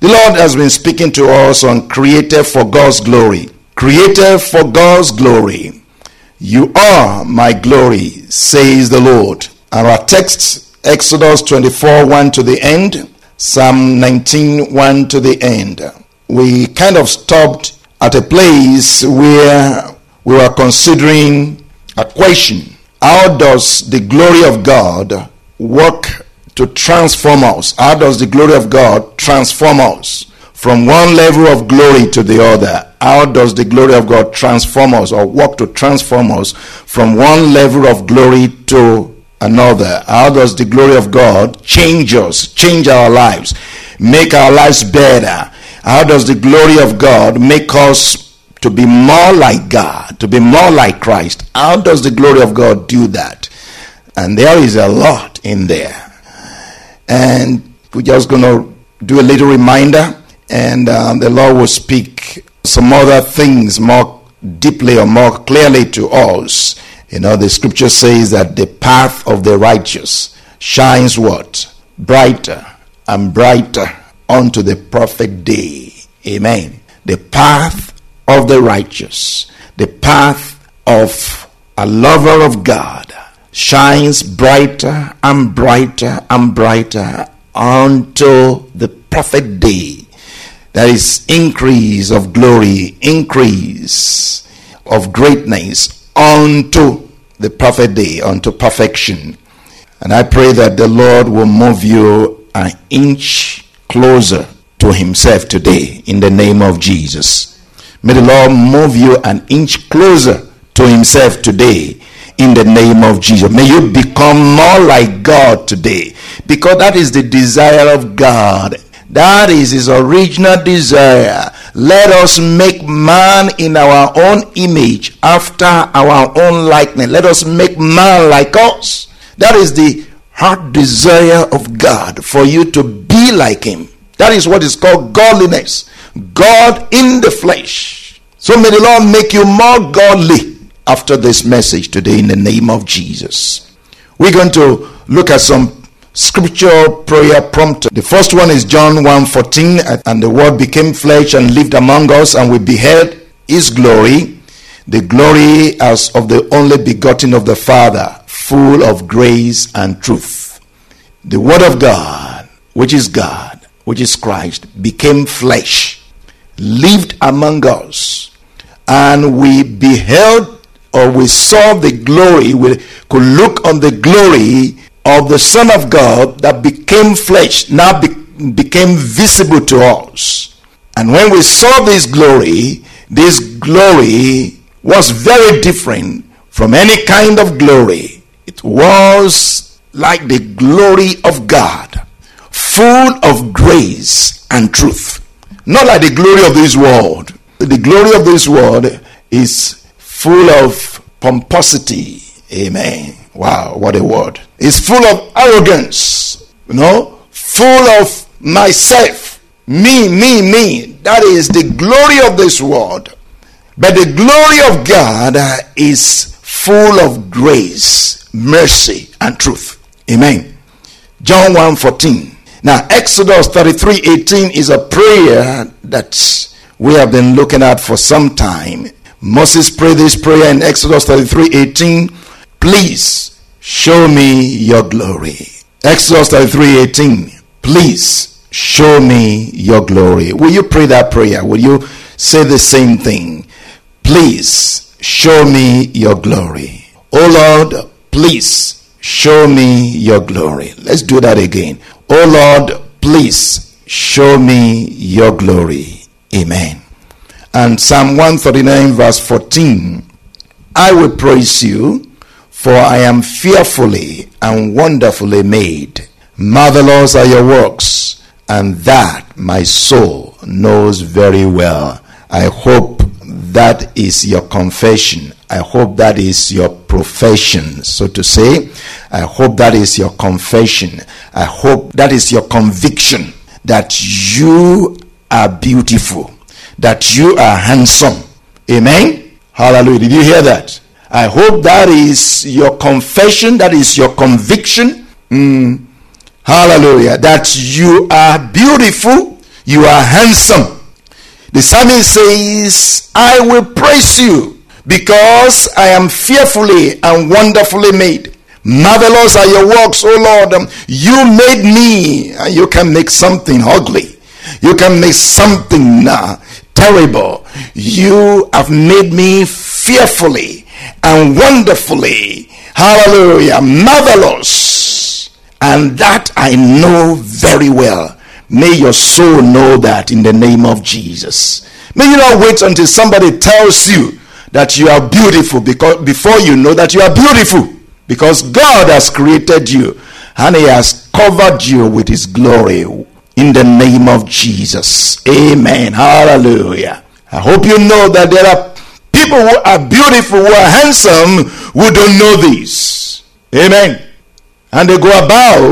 The Lord has been speaking to us on created for God's glory. Created for God's glory. You are my glory, says the Lord. And our text, Exodus 24 1 to the end, Psalm 19 1 to the end. We kind of stopped at a place where we were considering a question How does the glory of God work to transform us. How does the glory of God transform us from one level of glory to the other? How does the glory of God transform us or work to transform us from one level of glory to another? How does the glory of God change us, change our lives, make our lives better? How does the glory of God make us to be more like God, to be more like Christ? How does the glory of God do that? And there is a lot in there. And we're just going to do a little reminder, and um, the Lord will speak some other things more deeply or more clearly to us. You know, the scripture says that the path of the righteous shines what? Brighter and brighter unto the perfect day. Amen. The path of the righteous, the path of a lover of God, shines brighter and brighter and brighter unto the perfect day. That is increase of glory, increase of greatness unto the perfect day, unto perfection. And I pray that the Lord will move you an inch closer to Himself today in the name of Jesus. May the Lord move you an inch closer to Himself today in the name of Jesus. May you become more like God today because that is the desire of God. That is his original desire. Let us make man in our own image, after our own likeness. Let us make man like us. That is the heart desire of God for you to be like him. That is what is called godliness. God in the flesh. So may the Lord make you more godly after this message today in the name of Jesus. We're going to look at some scripture prayer prompt. The first one is John 1:14 and the word became flesh and lived among us and we beheld his glory, the glory as of the only begotten of the Father, full of grace and truth. The word of God, which is God, which is Christ, became flesh, lived among us, and we beheld or we saw the glory, we could look on the glory of the Son of God that became flesh, now be- became visible to us. And when we saw this glory, this glory was very different from any kind of glory. It was like the glory of God, full of grace and truth. Not like the glory of this world. The glory of this world is full of pomposity. Amen. Wow, what a word. It's full of arrogance, you know, full of myself. Me, me, me. That is the glory of this world. But the glory of God is full of grace, mercy, and truth. Amen. John 1 14. Now, Exodus 33 18 is a prayer that we have been looking at for some time. Moses prayed this prayer in Exodus 33 18. Please show me your glory. Exodus 33 18. Please show me your glory. Will you pray that prayer? Will you say the same thing? Please show me your glory. Oh Lord, please show me your glory. Let's do that again. Oh Lord, please show me your glory. Amen. And Psalm 139, verse 14 I will praise you, for I am fearfully and wonderfully made. Marvelous are your works, And that my soul knows very well. I hope that is your confession. I hope that is your profession, so to say. I hope that is your confession. I hope that is your conviction that you are beautiful, that you are handsome. Amen. Hallelujah. Did you hear that? I hope that is your confession, that is your conviction. Mm. Hallelujah. That you are beautiful, you are handsome. The psalmist says, I will praise you because I am fearfully and wonderfully made. Marvelous are your works, O Lord. You made me, you can make something ugly. You can make something uh, terrible. You have made me fearfully and wonderfully. Hallelujah. Marvelous. And that I know very well. May your soul know that in the name of Jesus. May you not wait until somebody tells you that you are beautiful because before you know that you are beautiful because God has created you and he has covered you with his glory in the name of Jesus. Amen. Hallelujah. I hope you know that there are people who are beautiful, who are handsome, who don't know this. Amen. And they go about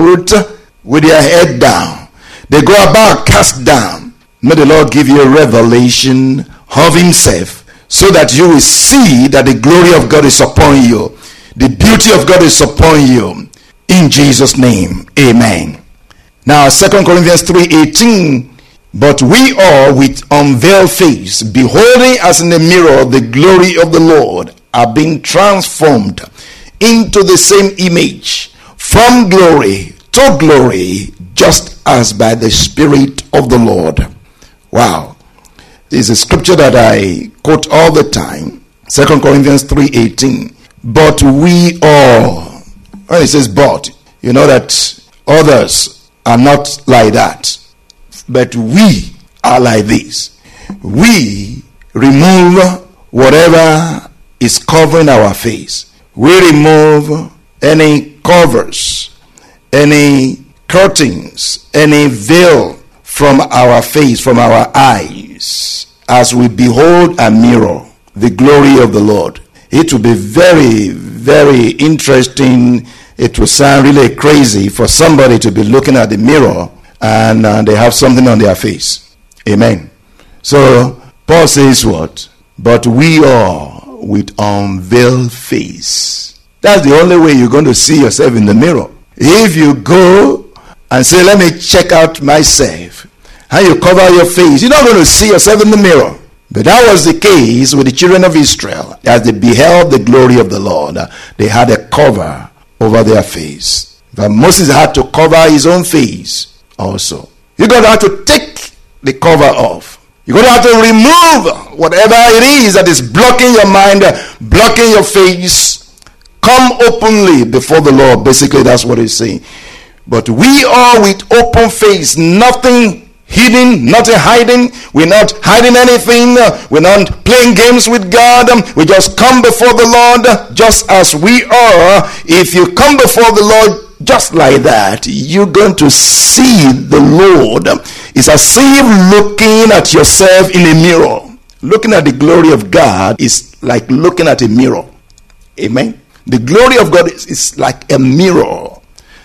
with their head down. They go about cast down. May the Lord give you a revelation of Himself so that you will see that the glory of God is upon you. The beauty of God is upon you. In Jesus' name. Amen. Now, Second Corinthians 3:18 but we all with unveiled face, beholding as in a mirror the glory of the Lord, are being transformed into the same image from glory to glory, just as by the Spirit of the Lord. Wow. This is a scripture that I quote all the time. 2 Corinthians 3:18. But we all when it says but, you know that others are not like that. But we are like this. We remove whatever is covering our face. We remove any covers, any curtains, any veil from our face, from our eyes, as we behold a mirror, the glory of the Lord. It will be very, very interesting. It will sound really crazy for somebody to be looking at the mirror and uh, they have something on their face. Amen. So Paul says what? But we are with unveiled face. That's the only way you're going to see yourself in the mirror. If you go and say, Let me check out myself, and you cover your face, you're not going to see yourself in the mirror. But that was the case with the children of Israel. As they beheld the glory of the Lord, they had a cover over their face. But Moses had to cover his own face also. You're going to have to take the cover off. You're going to have to remove whatever it is that is blocking your mind, blocking your face. Come openly before the Lord. Basically, that's what he's saying. But we are with open face, nothing hidden, nothing hiding. We're not hiding anything. We're not playing games with God. We just come before the Lord just as we are. If you come before the Lord just like that, you're going to see the Lord. It's as if looking at yourself in a mirror. Looking at the glory of God is like looking at a mirror. Amen. The glory of God is, is like a mirror.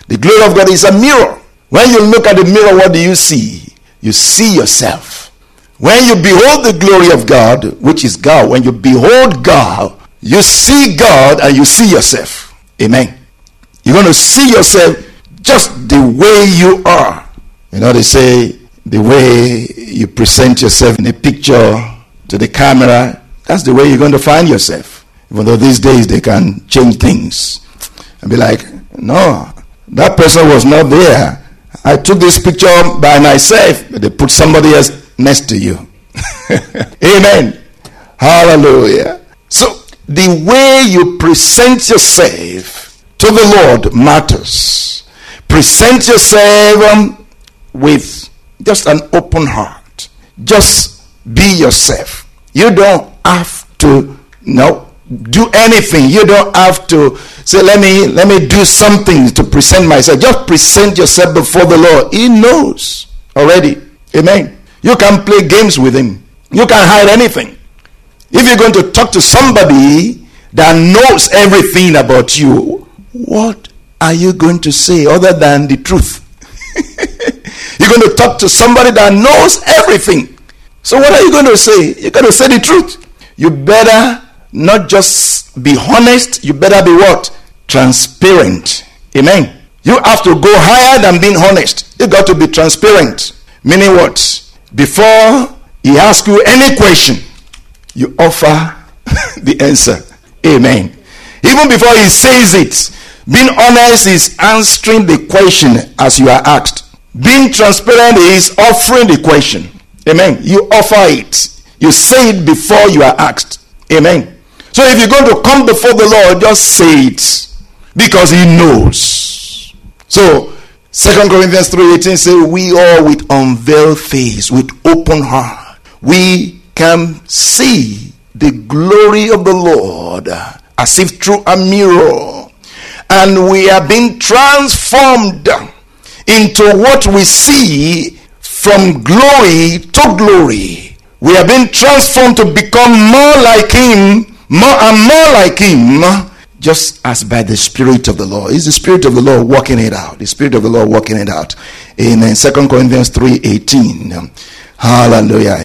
The glory of God is a mirror. When you look at the mirror, what do you see? You see yourself. When you behold the glory of God, which is God, when you behold God, you see God and you see yourself. Amen. You're going to see yourself just the way you are. You know, they say the way you present yourself in a picture to the camera, that's the way you're going to find yourself. Even though these days they can change things and be like, no, that person was not there. I took this picture by myself, but they put somebody else next to you. Amen. Hallelujah. So the way you present yourself to the Lord matters. Present yourself um, with just an open heart. Just be yourself. You don't have to no do anything. You don't have to say, let me let me do something to present myself. Just present yourself before the Lord. He knows. already. Amen. You can play games with him. You can hide anything. If you're going to talk to somebody that knows everything about you, what are you going to say other than the truth? you're going to talk to somebody that knows everything. So what are you going to say? You're going to say the truth. You better not just be honest, you better be what? Transparent. Amen. You have to go higher than being honest. You got to be transparent. Meaning what? Before he asks you any question, you offer the answer. Amen. Even before he says it, being honest is answering the question as you are asked. Being transparent is offering the question. Amen. You offer it. You say it before you are asked. Amen. So if you're going to come before the Lord, just say it because he knows. So Second Corinthians 3:18 says, We all with unveiled face, with open heart, we can see the glory of the Lord as if through a mirror. And we are being transformed into what we see from glory to glory. We are being transformed to become more like Him, more and more like Him, just as by the Spirit of the Lord. Is the Spirit of the Lord working it out? The Spirit of the Lord working it out. In Second Corinthians 3.18 Hallelujah.